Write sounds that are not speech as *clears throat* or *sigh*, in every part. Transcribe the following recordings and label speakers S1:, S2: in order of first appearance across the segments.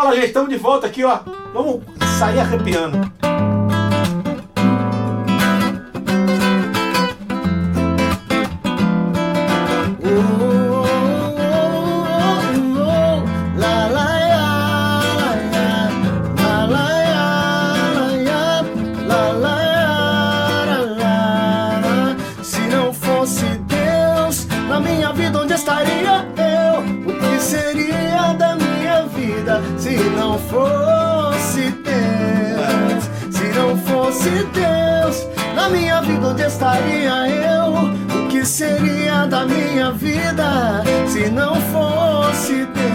S1: Fala, gente, estamos de volta aqui, ó. Vamos sair arrepiando.
S2: Minha vida se não fosse Deus?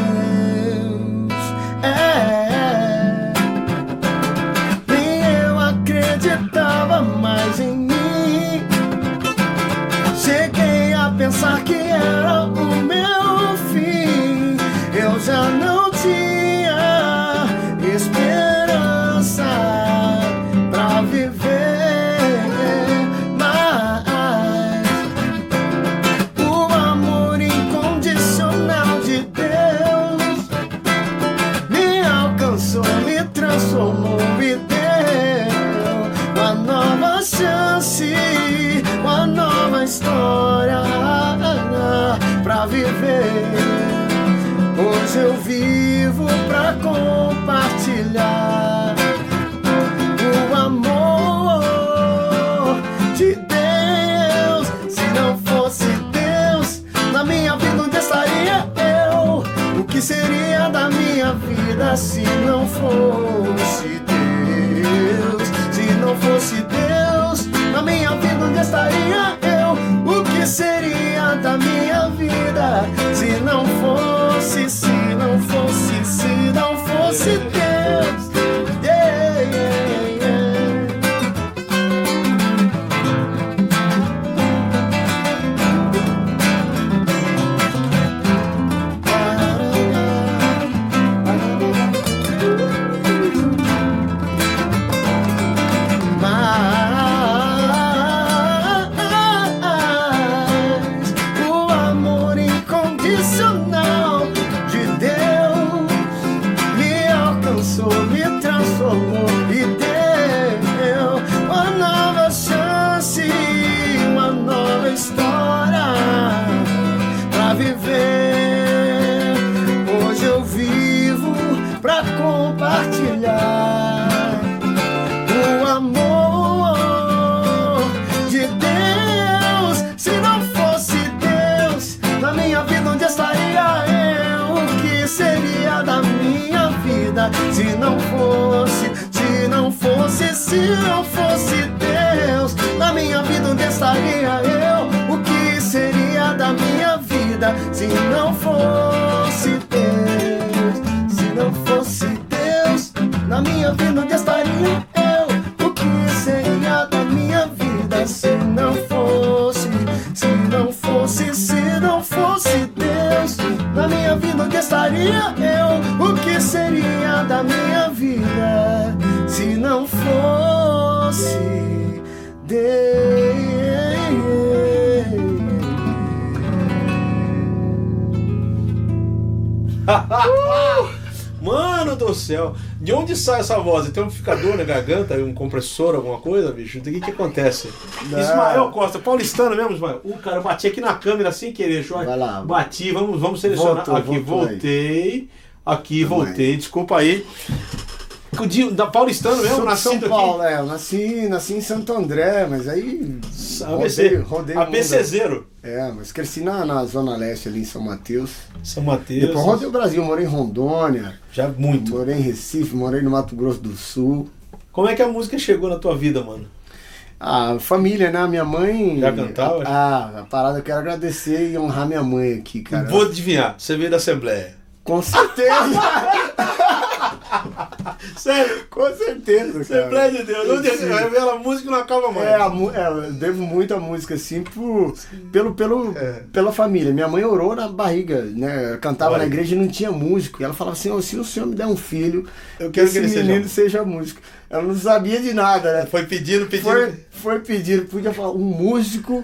S2: Vida se não fosse, se não fosse, se não fosse Deus na minha vida, onde estaria eu? O que seria da minha vida se não fosse Deus? Se não fosse Deus na minha vida, onde estaria eu?
S1: Céu, de onde sai essa voz? Tem um amplificador na garganta, um compressor, alguma coisa, bicho? O que que acontece?
S2: Não.
S1: Ismael Costa, paulistano mesmo, Ismael. O cara, eu bati aqui na câmera sem querer, joia.
S2: Vai lá.
S1: Bati, vamos, vamos selecionar.
S2: Voltou,
S1: aqui,
S2: voltou aí.
S1: voltei. Aqui,
S2: Vamos
S1: voltei, desculpa aí. De- Da paulistano mesmo,
S2: Sou de São
S1: nascido
S2: Paulo,
S1: aqui.
S2: é, eu nasci, nasci em Santo André, mas aí
S1: ABC.
S2: rodei mundo.
S1: ABCzeiro.
S2: É, mas cresci na, na Zona Leste ali em São Mateus.
S1: São Mateus.
S2: Depois rodei o Brasil, morei em Rondônia,
S1: Já muito.
S2: morei em Recife, morei no Mato Grosso do Sul.
S1: Como é que a música chegou na tua vida, mano?
S2: A família, né? Minha mãe.
S1: Já cantava?
S2: Ah, a parada eu quero agradecer e honrar minha mãe aqui, cara.
S1: Vou adivinhar, você veio da Assembleia.
S2: Com certeza! *laughs* *laughs*
S1: Sério?
S2: Com certeza, cara.
S1: de Deus.
S2: Sim.
S1: revela a música e não acaba mais.
S2: É, é, devo muito a música, assim, por, pelo, pelo,
S1: É.
S2: pela família. Minha mãe orou na barriga, né? Cantava
S1: Olha.
S2: na igreja e não tinha músico. E ela falava assim, "Ô, se o senhor me der um filho,
S1: Eu quero
S2: esse
S1: que seja
S2: menino seja músico. Ela não sabia de nada, né?
S1: Foi pedindo, pedindo.
S2: Foi, foi pedido, podia falar, um músico,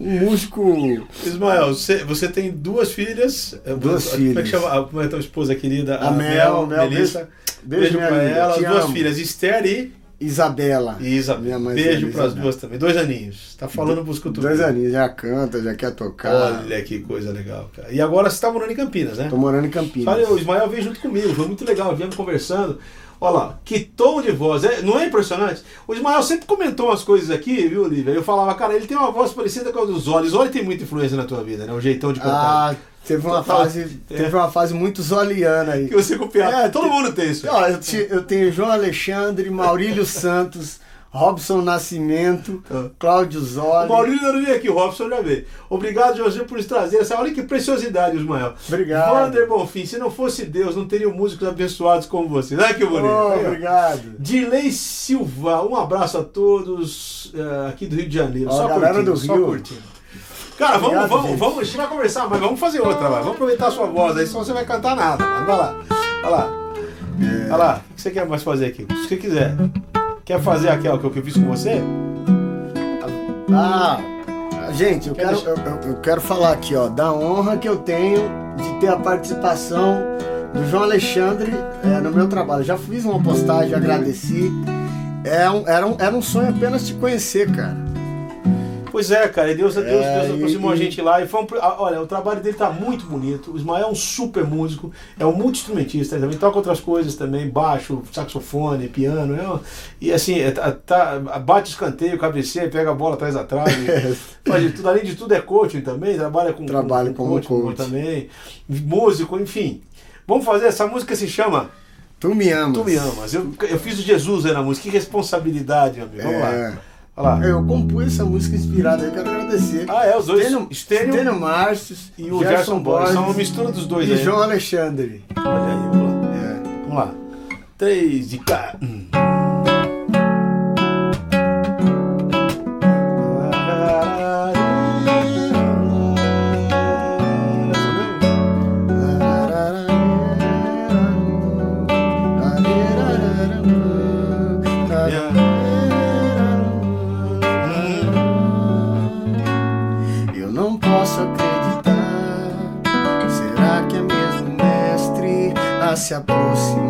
S2: um músico.
S1: Ismael, você, você tem duas filhas.
S2: Duas
S1: Como é que
S2: filhas.
S1: chama? Como é a tua esposa querida?
S2: A Mel, Mel,
S1: Melissa.
S2: Beijo,
S1: Beijo, pra ela. Duas
S2: amo.
S1: filhas, Esther e
S2: Isabela.
S1: Isa.
S2: Minha mãe
S1: Beijo pras
S2: Isabela.
S1: duas também. Dois aninhos. Tá falando pros cotovelos.
S2: Dois aninhos, já canta, já quer tocar.
S1: Olha que coisa legal, cara. E agora você tá morando em Campinas, né?
S2: Tô morando em Campinas.
S1: Olha, o Ismael veio junto comigo, foi muito legal, viemos conversando. Olha lá, que tom de voz, é, não é impressionante? O Ismael sempre comentou umas coisas aqui, viu, Olivia? Eu falava, cara, ele tem uma voz parecida com a dos olhos. Olha, tem muita influência na tua vida, né? O jeitão de cantar.
S2: Ah, teve uma
S1: Total.
S2: fase,
S1: É.
S2: teve uma fase muito zoliana aí.
S1: que você copiava.
S2: É,
S1: Todo mundo tem isso.
S2: Ó, eu, te- eu tenho João Alexandre, Maurílio *laughs* Santos, Robson Nascimento,
S1: Ah.
S2: Cláudio
S1: O
S2: Zoli.
S1: Maurílio não veio aqui, o Robson já veio. Obrigado, José, por nos trazer essa. Olha que preciosidade, Ismael.
S2: Obrigado.
S1: Wander Bonfim, se não fosse Deus, não teriam músicos abençoados como você. Olha que bonito.
S2: Oh, obrigado.
S1: Dilei Silva, um abraço a todos eh, aqui do Rio de Janeiro.
S2: Ó,
S1: só
S2: galera
S1: curtindo,
S2: do
S1: só
S2: Rio.
S1: curtindo. Cara, vamos,
S2: Obrigado,
S1: vamos,
S2: gente.
S1: vamos, a gente vai conversar, mas vamos fazer outra lá. Vamos aproveitar a sua voz aí, senão você vai cantar nada, mano. Vai lá. Vai lá. Vai lá. O que você quer mais fazer aqui? Se você quiser. Quer fazer aquela que eu fiz com você?
S2: Ah, gente, eu
S1: Quer
S2: quero, eu- eu quero falar aqui, ó, da honra que eu tenho de ter a participação do João Alexandre é, no meu trabalho. Já fiz uma postagem, agradeci. É um- era, um, era um sonho apenas te conhecer, cara.
S1: Pois é, cara, e Deus, Deus,
S2: É,
S1: Deus
S2: e-
S1: aproximou a
S2: e-
S1: gente lá e foi um, olha, o trabalho dele tá muito bonito. O Ismael é um super músico, é um multi-instrumentista, ele também toca outras coisas também, baixo, saxofone, piano, é um- e assim, é, tá, tá- bate escanteio, cabeceia, pega a bola atrás da trave. *laughs* Faz de tudo, além de tudo é coaching também, trabalha com, com, coaching
S2: coach.
S1: também, músico, enfim. Vamos fazer, essa música se chama
S2: Tu me amas.
S1: Tu Me Amas. Eu, eu fiz o Jesus aí na música, que responsabilidade, meu amigo. Vamos lá. Olha lá.
S2: Eu compus essa música inspirada, eu quero agradecer.
S1: Ah, é, os dois.
S2: Stênio,
S1: Stênio
S2: Stênio Márcios
S1: e o Gerson Borges. São uma mistura dos dois
S2: e
S1: aí.
S2: João Alexandre.
S1: Olha aí, vamos lá.
S2: É.
S1: Vamos lá. Três de cá.
S2: Se aproximar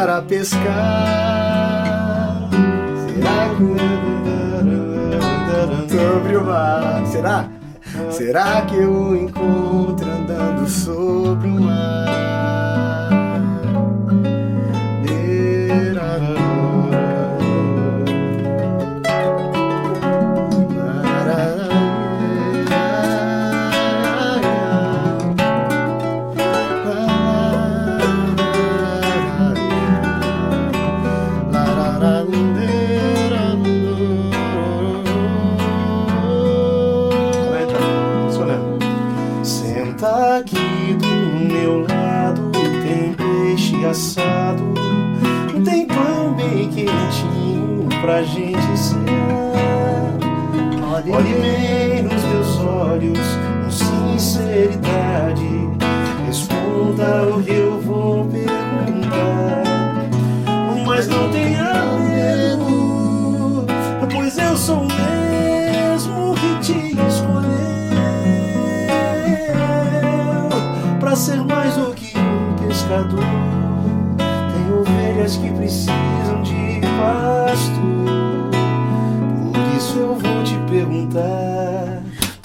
S2: voltar a pescar. Será que sobre o mar? Será? Será que eu encontro andando sobre o mar?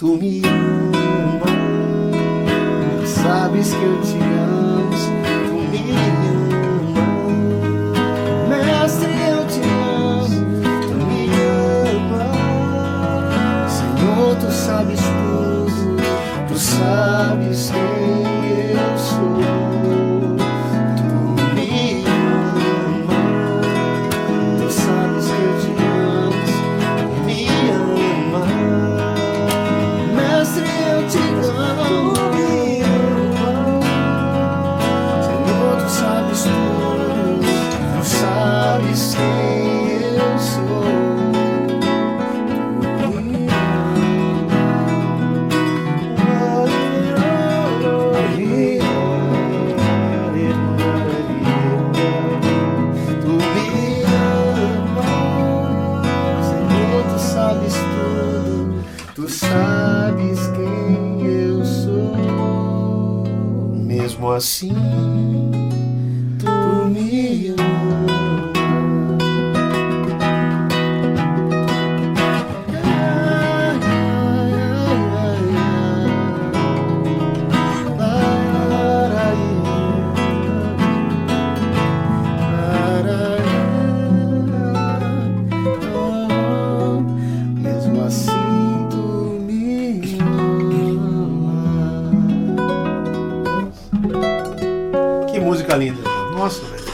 S1: Tu me amas,
S2: sabes que eu te
S1: Mesmo assim,
S2: Tu me ama.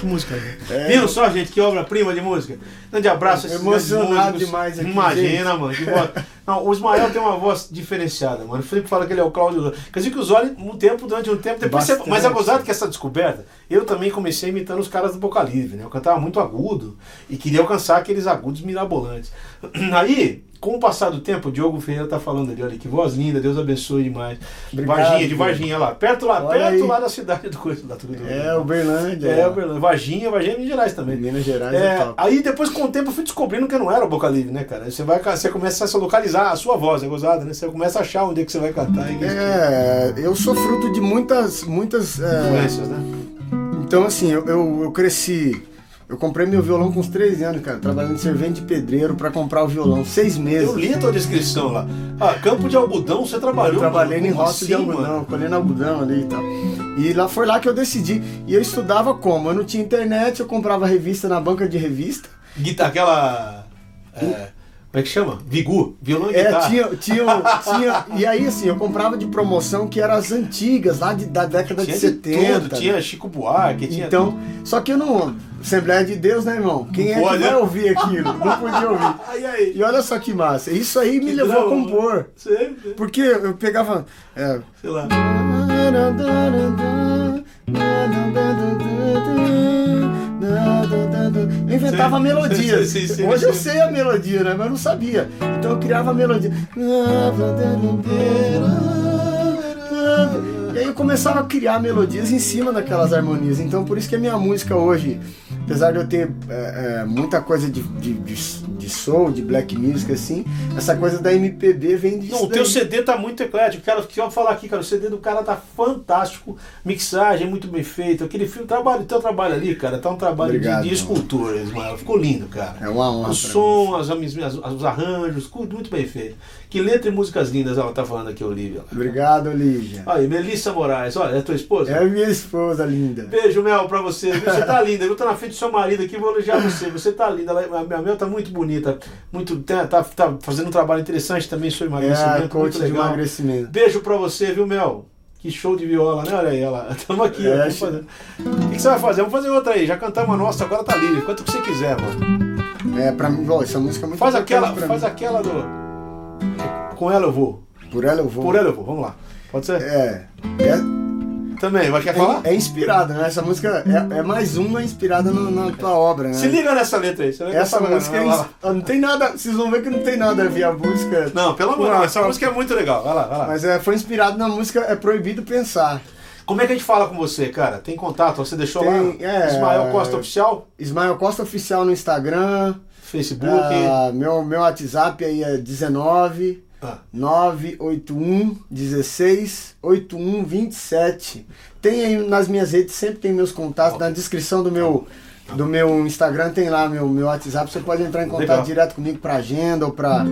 S1: Música.
S2: É.
S1: Viram só, gente, que obra-prima de música? Grande abraço grandes
S2: Emocionado demais aqui,
S1: Imagina, mano, que voz. Não, o Ismael tem uma voz diferenciada, mano. O Felipe fala que ele é o Cláudio. Quer dizer que os olhos, um tempo, durante um tempo, depois você. Mas é gozado que essa descoberta, eu também comecei imitando os caras do Boca Livre, né? Eu cantava muito agudo e queria alcançar aqueles agudos mirabolantes. *clears throat* Aí, com o passar do tempo, o Diogo Ferreira tá falando ali, olha que voz linda, Deus abençoe demais.
S2: Obrigado,
S1: Varginha, de. Varginha lá, perto lá,
S2: Olha
S1: perto
S2: aí.
S1: lá da cidade do coisa, lá tudo
S2: É, Uberlândia.
S1: é, Uberlândia. Varginha, Varginha é Minas Gerais também.
S2: Minas Gerais
S1: É,
S2: é top.
S1: aí depois com o tempo eu fui descobrindo que não era o Boca Livre, né, cara? Você, vai, você começa a se localizar a sua voz, é gozada, né? Você começa a achar onde é que você vai cantar.
S2: É, eu sou fruto de muitas, muitas. é,
S1: influências, né?
S2: então, assim, eu, eu, eu cresci. Eu comprei meu violão com uns 13 anos, cara, trabalhando de servente de pedreiro pra comprar o violão. Seis meses.
S1: Eu li a tua descrição lá. Ah, campo de algodão você trabalhou.
S2: Eu trabalhei em roça de algodão, colhendo algodão ali e tal. E lá foi lá que eu decidi. E eu estudava como? Eu não tinha internet, eu comprava revista na banca de revista.
S1: Guitarra, aquela. É, como é que chama? Vigu, violão e
S2: É,
S1: guitarra.
S2: tinha, tinha, *laughs* tinha. E aí, assim, eu comprava de promoção que eram as antigas, lá de, da década
S1: Tinha
S2: de
S1: de
S2: 70.
S1: tudo, tinha Chico Buarque, tinha.
S2: Então, só que eu não. Assembleia de Deus, né, irmão? Quem é que
S1: Pode,
S2: vai
S1: né?
S2: ouvir aquilo? Não podia ouvir. *laughs*
S1: Ai, ai.
S2: E olha só que massa. Isso aí me
S1: Que
S2: levou a
S1: drama,
S2: compor.
S1: Sei,
S2: Porque eu pegava. é,
S1: sei lá.
S2: Eu inventava
S1: Sim,
S2: melodias.
S1: sim, sim,
S2: Hoje eu sei a melodia, né? Mas eu não sabia. Então eu criava melodia. Aí eu começava a criar melodias em cima daquelas harmonias. Então por isso que a minha música hoje, apesar de eu ter é, é, muita coisa de, de, de, de soul, de black music, assim, essa coisa da MPB vem disso.
S1: Não, o teu. CD tá muito eclético. Quero, quero falar aqui, cara. O CD do cara tá fantástico. Mixagem muito bem feito. Aquele filme, trabalho, teu trabalho ali, cara, tá um trabalho de-
S2: Obrigado,
S1: de,
S2: irmão.
S1: escultura, Ismael. Ficou lindo, cara.
S2: É uma honra.
S1: O som, as, as- os arranjos, tudo muito bem feito. Que letra e músicas lindas ela tá falando aqui, Olivia.
S2: Obrigado, Olivia.
S1: Aí, Melissa Moraes, olha, é tua esposa?
S2: É minha esposa linda.
S1: Beijo, Mel, pra você. Você tá linda. Eu tô na frente do seu marido aqui, vou elogiar você. Você tá linda. A Mel tá muito bonita. Muito, tá, tá- tá fazendo um trabalho interessante também, seu
S2: É
S1: emagrecimento.
S2: coach
S1: muito
S2: de emagrecimento.
S1: Beijo pra você, viu, Mel? Que show de viola, né? Olha aí, ela. *laughs* Tamo aqui,
S2: É,
S1: fazer. O que, que você vai fazer? Vamos fazer outra aí. Já cantamos a nossa, agora tá livre. Quanto que você quiser, mano.
S2: É, pra mim, essa música é muito
S1: Faz aquela, faz
S2: mim.
S1: aquela do. Com ela eu vou.
S2: Por ela eu vou.
S1: Por ela eu vou. Vamos lá. Pode ser?
S2: É. É,
S1: Também, vai quer falar?
S2: é, é inspirada, né? Essa música é, é mais uma inspirada no- na tua obra, né?
S1: Se liga nessa letra aí.
S2: Essa
S1: pra
S2: música é
S1: caramba. Vai
S2: ins-
S1: lá.
S2: Não tem nada. Vocês vão ver que não tem nada a ver a música.
S1: Não, pelo amor de Deus. Essa música é muito legal. Vai lá, vai lá.
S2: Mas é, foi inspirado na música É Proibido Pensar.
S1: Como é que a gente fala com você, cara? Tem contato? Você deixou lá?
S2: Tem, é.
S1: Ismael Costa Oficial?
S2: Ismael Costa Oficial no Instagram.
S1: Facebook?
S2: Ah, meu, meu WhatsApp aí é 19
S1: Ah.
S2: 981 16 81 27. Tem aí nas minhas redes, sempre tem meus contatos. Na descrição do meu, do meu Instagram tem lá meu, meu WhatsApp. Você pode entrar em contato
S1: Legal.
S2: direto comigo para agenda, ou para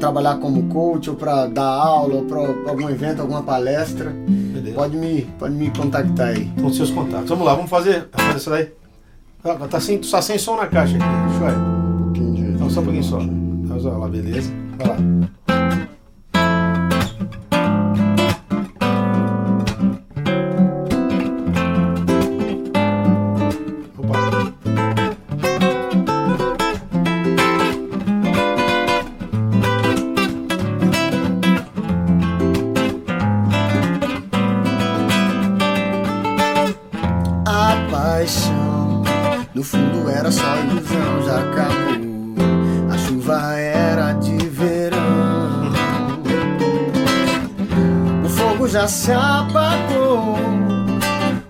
S2: trabalhar como coach, ou para dar aula, ou para algum evento, alguma palestra.
S1: Beleza.
S2: Pode me, pode me contactar aí.
S1: Com seus contatos. Vamos lá, vamos fazer, fazer isso daí. Ah, Tá sem, só sem som na caixa aqui. Deixa eu ver.
S2: Um.
S1: Então, só um pouquinho só. Ó lá, beleza. Vai lá.
S2: No fundo era só ilusão, já acabou. A chuva era já se apagou,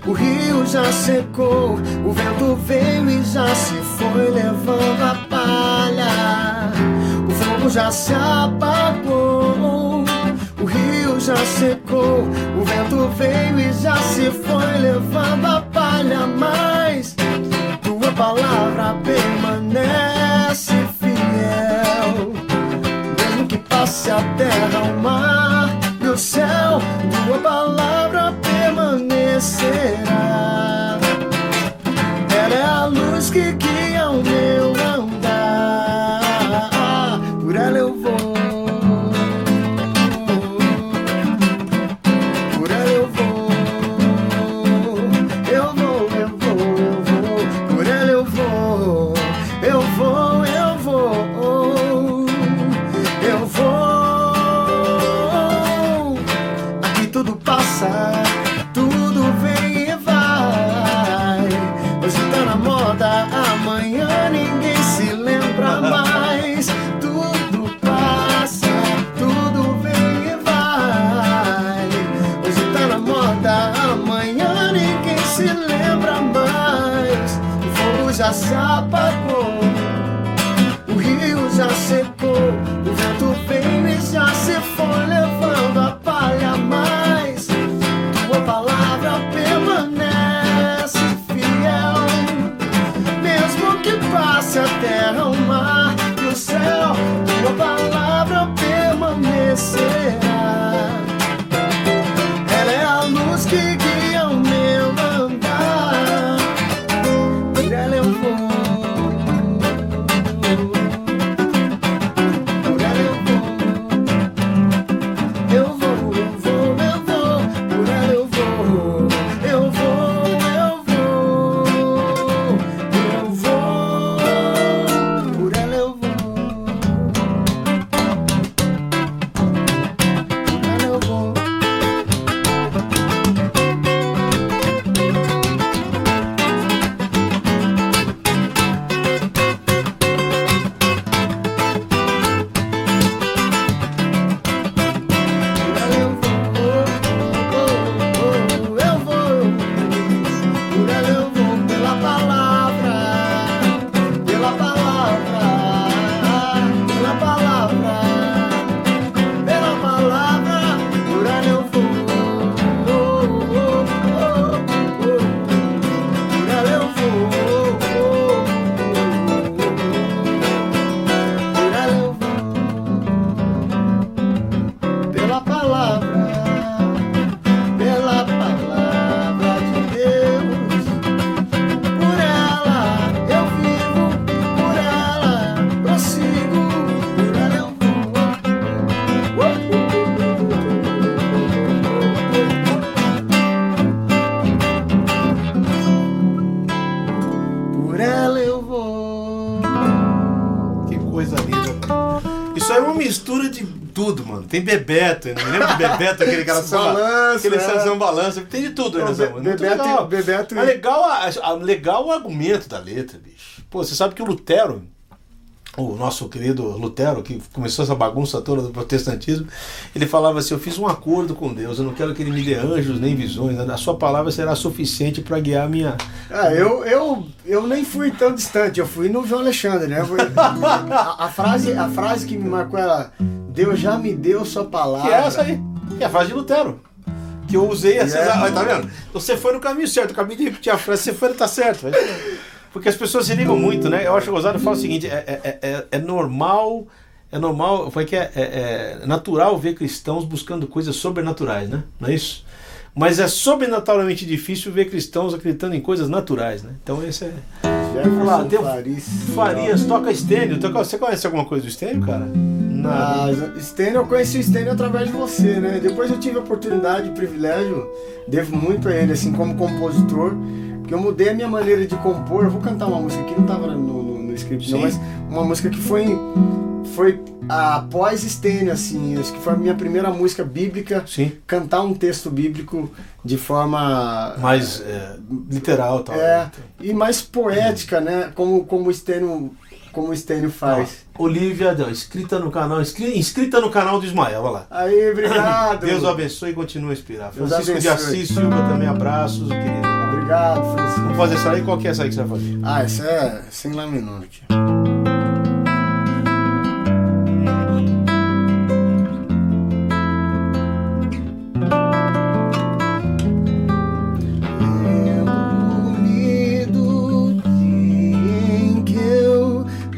S2: o rio já secou, o vento veio e já se foi levando a palha. O fogo já se apagou, o rio já secou, o vento veio e já se foi levando a palha, mas tua palavra permanece fiel. Mesmo que passe a terra, o mar e o céu, tua palavra permanecerá. Ela é a luz que guia
S1: tudo, mano. Tem Bebeto, não lembra de Bebeto, aquele cara samba, *laughs*
S2: Balanço,
S1: aquele
S2: é.
S1: samba balanço. Tem de tudo
S2: Be-.
S1: Muito
S2: Bebeto-
S1: legal.
S2: Bebeto-
S1: Mas legal, a, a- legal o argumento da letra, bicho. Pô, você sabe que o Lutero, o nosso querido Lutero, que começou essa bagunça toda do protestantismo, ele falava assim: Eu fiz um acordo com Deus, eu não quero que ele me dê anjos nem visões, a sua palavra será suficiente para guiar a minha.
S2: Ah, eu, eu, eu nem fui tão distante, eu fui no João Alexandre, né? A, a frase, a frase que me marcou era Deus já me deu sua palavra.
S1: Que é essa aí, que é a frase de Lutero. Que eu usei essa.
S2: É.
S1: Tá vendo? Então você foi no caminho certo, eu acabei de repetir a frase, você foi, tá certo. Porque as pessoas se ligam muito, né? Eu acho gozado, eu falo o seguinte: é, é, é, é normal. É normal, foi que é, é, é natural ver cristãos buscando coisas sobrenaturais, né? Não é isso? Mas é sobrenaturalmente difícil ver cristãos acreditando em coisas naturais, né? Então esse é.
S2: Jefferson
S1: lá, tem
S2: Farias.
S1: Farias toca estênio. Você conhece alguma coisa do estênio, cara?
S2: Ah, Stênio, eu conheci o Stênio através de você, né? Depois eu tive a oportunidade, o privilégio, devo muito a ele, assim, como compositor, porque eu mudei a minha maneira de compor. Eu vou cantar uma música que não estava no, no, no script, não,
S1: Sim.
S2: mas uma música que foi, foi após Stênio, assim, acho que foi a minha primeira música bíblica,
S1: Sim.
S2: cantar um texto bíblico de forma
S1: Mais é, literal tal.
S2: é, e mais poética, né? Como, como o Stênio, como o Stênio faz.
S1: Olivia, não, inscrita no canal, inscri- inscrita no canal do Ismael, olha lá.
S2: Aí, obrigado.
S1: Deus abençoe e continue a inspirar. Francisco de. Assis Silva também, abraços, querido.
S2: Obrigado, Francisco.
S1: Vamos fazer essa aí? Qual que é essa aí que você vai fazer?
S2: Ah, essa é sem lá menor aqui.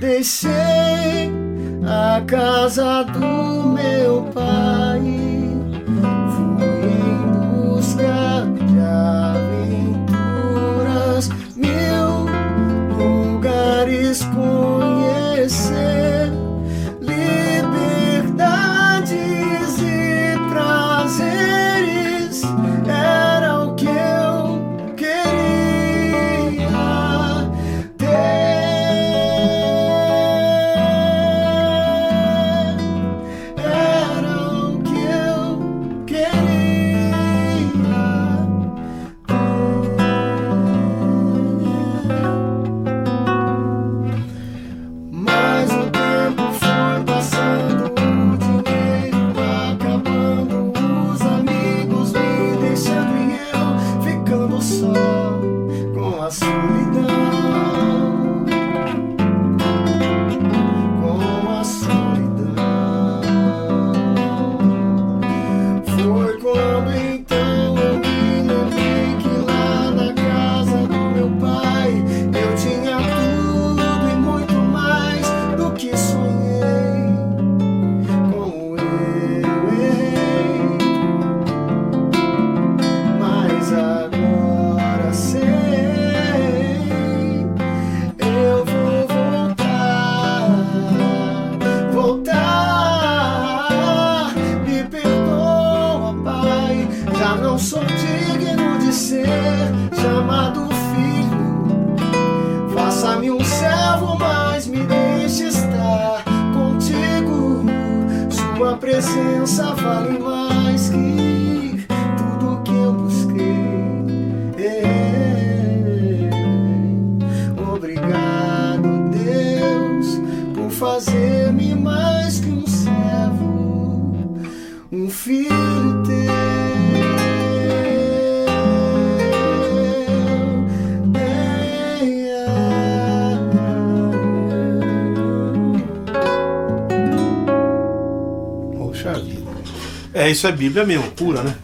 S2: Deixei a casa do meu pai.
S1: Isso é Bíblia mesmo, pura, né?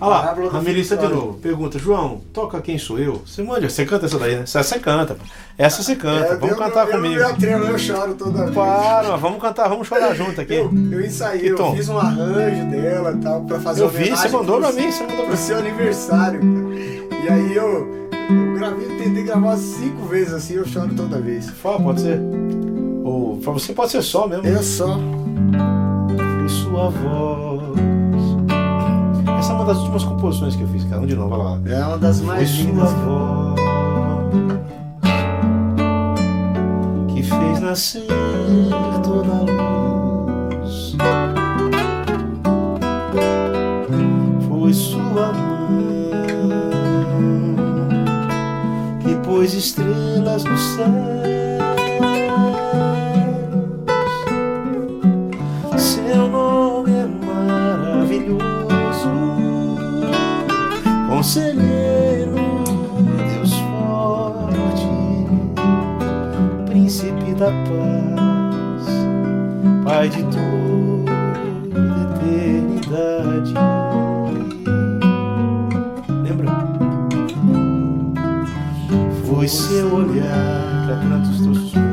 S1: Olha lá, a Melissa de novo. Pergunta, João, toca Quem Sou Eu? Você manja, você canta essa daí, né? Essa você canta, pô. Essa você canta.
S2: É,
S1: vamos
S2: eu
S1: cantar
S2: não-
S1: comigo.
S2: Eu, atrevo, eu choro toda vez.
S1: Para, vamos cantar, vamos chorar junto aqui.
S2: Eu, eu ensaiei, eu fiz um arranjo dela e tal, pra fazer
S1: Eu vi, você mandou pra mim, você mandou pra mim.
S2: seu aniversário, cara. E aí eu, eu gravei, tentei gravar cinco vezes assim, eu choro toda vez.
S1: Fala, pode ser. Ou pra você pode ser só mesmo.
S2: Eu só.
S1: Foi sua voz. Das últimas composições que eu fiz, cara. Vamos de novo, olha lá.
S2: É uma das
S1: Foi
S2: mais
S1: sua
S2: lindas.
S1: voz que fez nascer toda a luz. Foi sua mão que pôs estrelas no céu. Conselheiro, Deus forte, príncipe da paz, Pai de toda eternidade. Lembra? Foi seu olhar que a tantos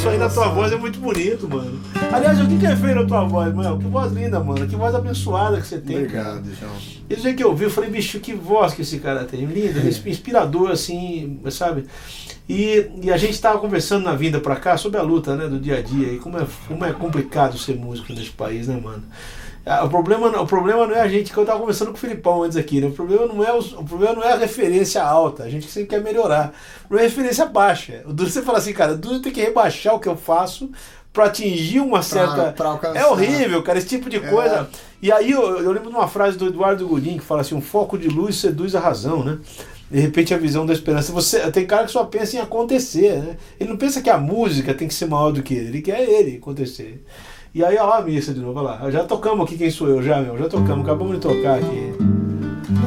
S1: isso aí na tua voz é muito bonito, mano. Aliás, o que é feio na tua voz, mano? Que voz linda, mano. Que voz abençoada que você tem.
S2: Obrigado, João.
S1: Esse dia que eu vi, eu falei, bicho, que voz que esse cara tem. Lindo, inspirador, assim, sabe? E, e a gente tava conversando na vinda pra cá sobre a luta, né, do dia a dia. E como é, como é complicado ser músico nesse país, né, mano? Ah, O problema, não- o problema não é a gente, que eu tava conversando com o Filipão antes aqui, né? O problema não é, os- o problema não é a referência alta, a gente sempre quer melhorar. O problema é a referência baixa. O você fala assim, cara, o duro tem que rebaixar o que eu faço pra atingir uma certa.
S2: pra alcançar.
S1: é horrível, cara, esse tipo de coisa. E aí eu, eu lembro de uma frase do Eduardo Godin que fala assim: um foco de luz seduz a razão, né? De repente a visão da esperança. Você tem cara que só pensa em acontecer, né? Ele não pensa que a música tem que ser maior do que ele, ele quer ele acontecer. E aí, olha lá a missa de novo, olha lá. Já tocamos aqui quem sou eu, já, meu. Já tocamos, acabamos de tocar aqui.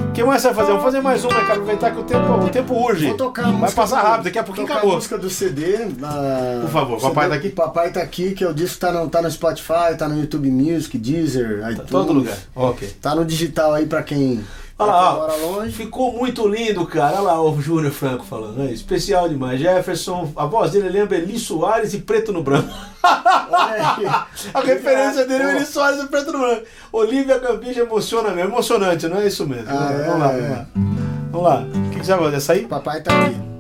S1: O que mais você vai fazer? Vamos fazer mais uma, cara. Aproveitar que o tempo, o tempo urge.
S2: Vou tocar a
S1: Vai
S2: música
S1: passar
S2: do-
S1: rápido, daqui a pouquinho
S2: tocar
S1: acabou.
S2: a música do CD. na-
S1: Por favor, papai tá aqui?
S2: Papai tá aqui, que eu disse que tá no, tá no Spotify, tá no YouTube Music, Deezer, iTunes.
S1: Todo lugar. Ok.
S2: Tá no digital aí pra quem
S1: Olha lá, ó, ficou muito lindo, cara. Olha lá o Júnior Franco falando, né? especial demais. Jefferson, a voz dele lembra Eli Soares e Preto no Branco. *laughs* A referência dele é. Eli Soares e Preto no Branco. Olivia Campincha emociona mesmo, emocionante, não é isso mesmo?
S2: Ah, é,
S1: vamos lá,
S2: é.
S1: vamos lá. Vamos lá. O que, que você vai fazer? Essa aí?
S2: Papai tá aqui.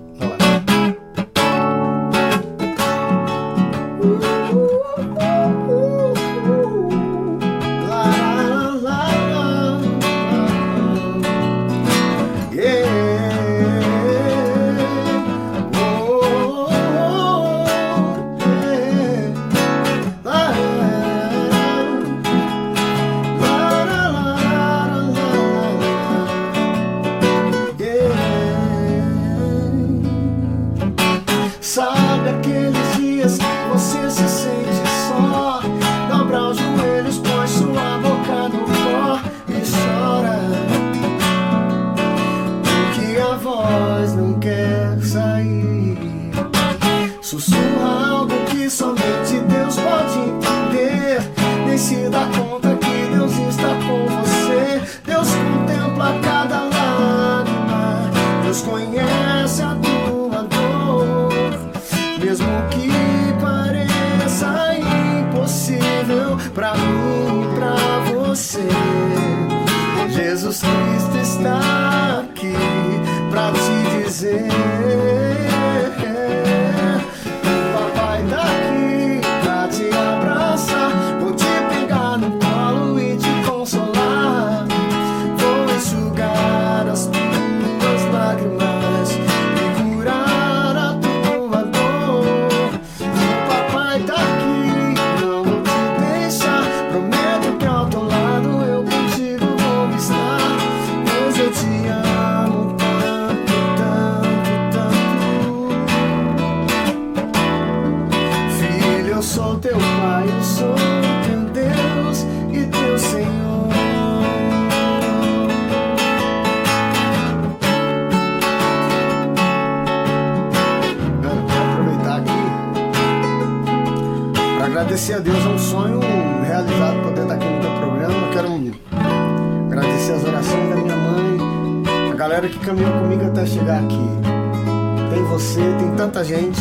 S2: Chegar aqui. Tem você, tem tanta gente.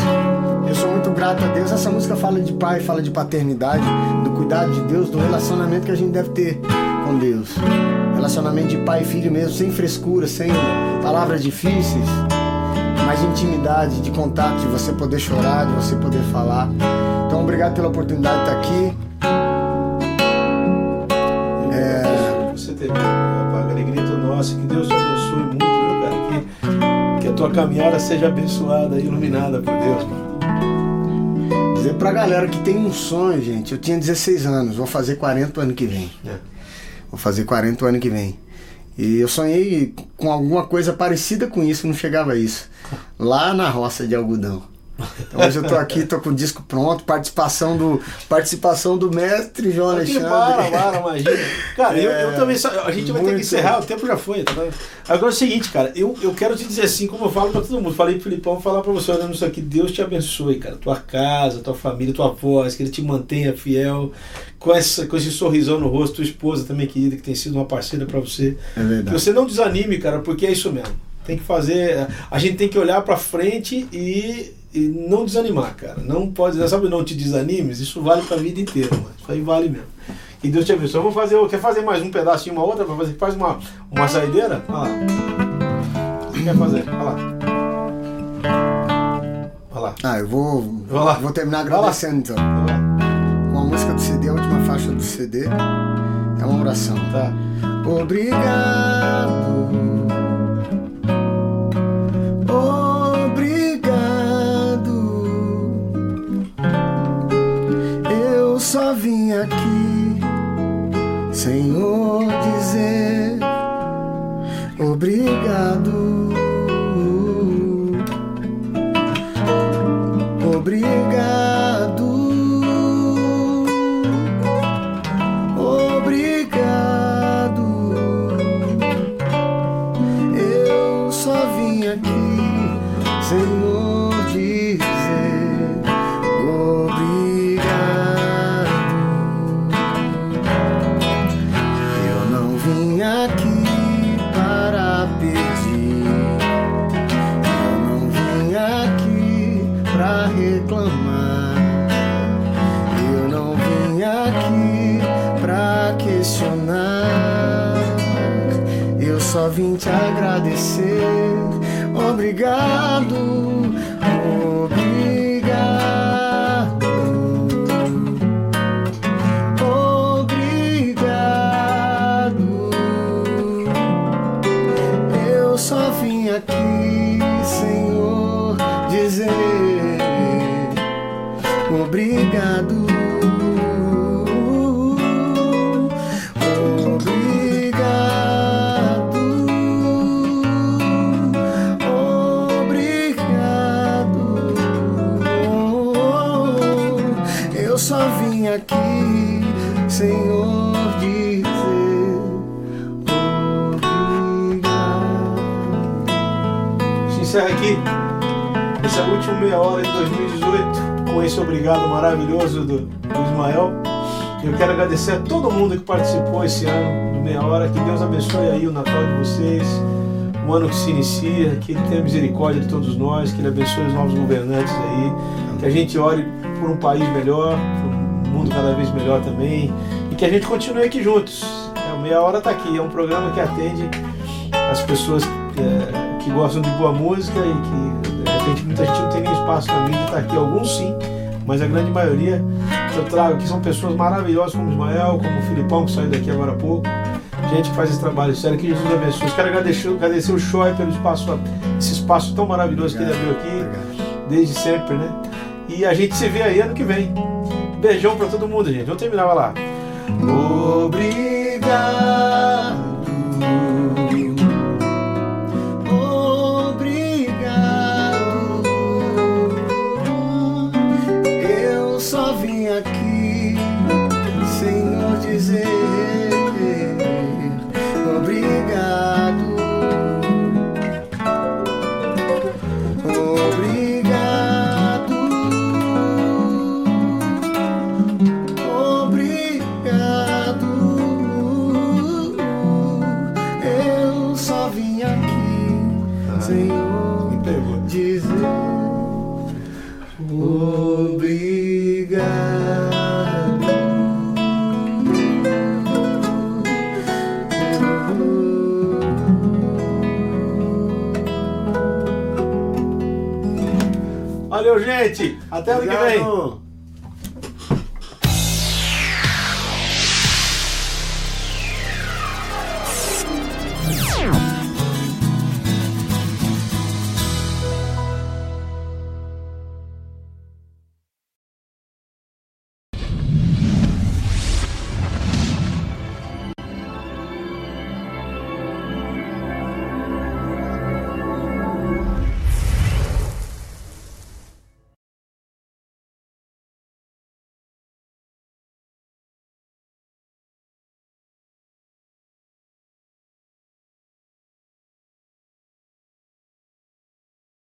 S2: Eu sou muito grato a Deus. Essa música fala de pai, fala de paternidade, do cuidado de Deus, do relacionamento que a gente deve ter com Deus. Relacionamento de pai e filho mesmo, sem frescura, sem palavras difíceis, mais de intimidade, de contato, de você poder chorar, de você poder falar. Então, obrigado pela oportunidade de estar aqui. É,
S1: Você teve a alegria toda nossa, que Deus te abençoe muito, a tua caminhada seja abençoada e iluminada por Deus, mano.
S2: dizer pra galera que tem um sonho, gente. Eu tinha 16 anos, vou fazer 40 ano que vem.
S1: É.
S2: Vou fazer 40 ano que vem. E eu sonhei com alguma coisa parecida com isso, não chegava a isso. Lá na roça de algodão. Então hoje eu tô aqui, tô com o disco pronto, participação do, participação do mestre Alexandre.
S1: para, para, imagina. Cara, eu, eu
S2: É,
S1: também. só- A gente vai ter que encerrar, o tempo já foi. Tá? Agora é o seguinte, cara, eu, eu quero te dizer assim, como eu falo pra todo mundo. Falei pro Filipão falar pra você, olhando isso aqui, Deus te abençoe, cara. Tua casa, tua família, tua voz, que ele te mantenha fiel, com, essa, com esse sorrisão no rosto, tua esposa também, querida, que tem sido uma parceira pra você.
S2: É
S1: Que
S2: verdade.
S1: você não desanime, cara, porque é isso mesmo. Tem que fazer. A gente tem que olhar pra frente e, e não desanimar, cara. Não pode, sabe, não te desanimes, isso vale pra vida inteira, mano. Isso aí vale mesmo. E Deus te abençoe. Vamos fazer. Quer fazer mais um pedacinho, uma outra? Pra fazer, faz uma, uma saideira? Olha lá. O que quer fazer? Olha lá. Olha lá.
S2: Ah, eu vou,
S1: Vai lá.
S2: vou terminar agradecendo então.
S1: Olha lá.
S2: Com a música do CD, a última faixa do CD, é uma oração.
S1: Tá.
S2: Obrigado. Vim aqui, Senhor, dizer obrigado. Só vim te agradecer. Obrigado.
S1: Meia hora de 2018 com esse obrigado maravilhoso do, do Ismael. Eu quero agradecer a todo mundo que participou esse ano do Meia Hora. Que Deus abençoe aí o Natal de vocês, o ano que se inicia. Que Ele tenha misericórdia de todos nós, que Ele abençoe os novos governantes aí. Que a gente ore por um país melhor, por um mundo cada vez melhor também. E que a gente continue aqui juntos. É, o Meia Hora está aqui, é um programa que atende as pessoas é, que gostam de boa música e que repente muita gente não tem nem espaço na mídia, está aqui, alguns sim, mas a grande maioria que eu trago aqui são pessoas maravilhosas como o Ismael, como o Filipão que saiu daqui agora há pouco, gente que faz esse trabalho sério, que Jesus abençoe. Quero agradecer, agradecer o Choi pelo espaço, esse espaço tão maravilhoso que ele abriu aqui, desde sempre, né? E a gente se vê aí ano que vem. Beijão pra todo mundo, gente. Vamos terminar, vai lá.
S2: Obrigado.
S1: Até ano que vem.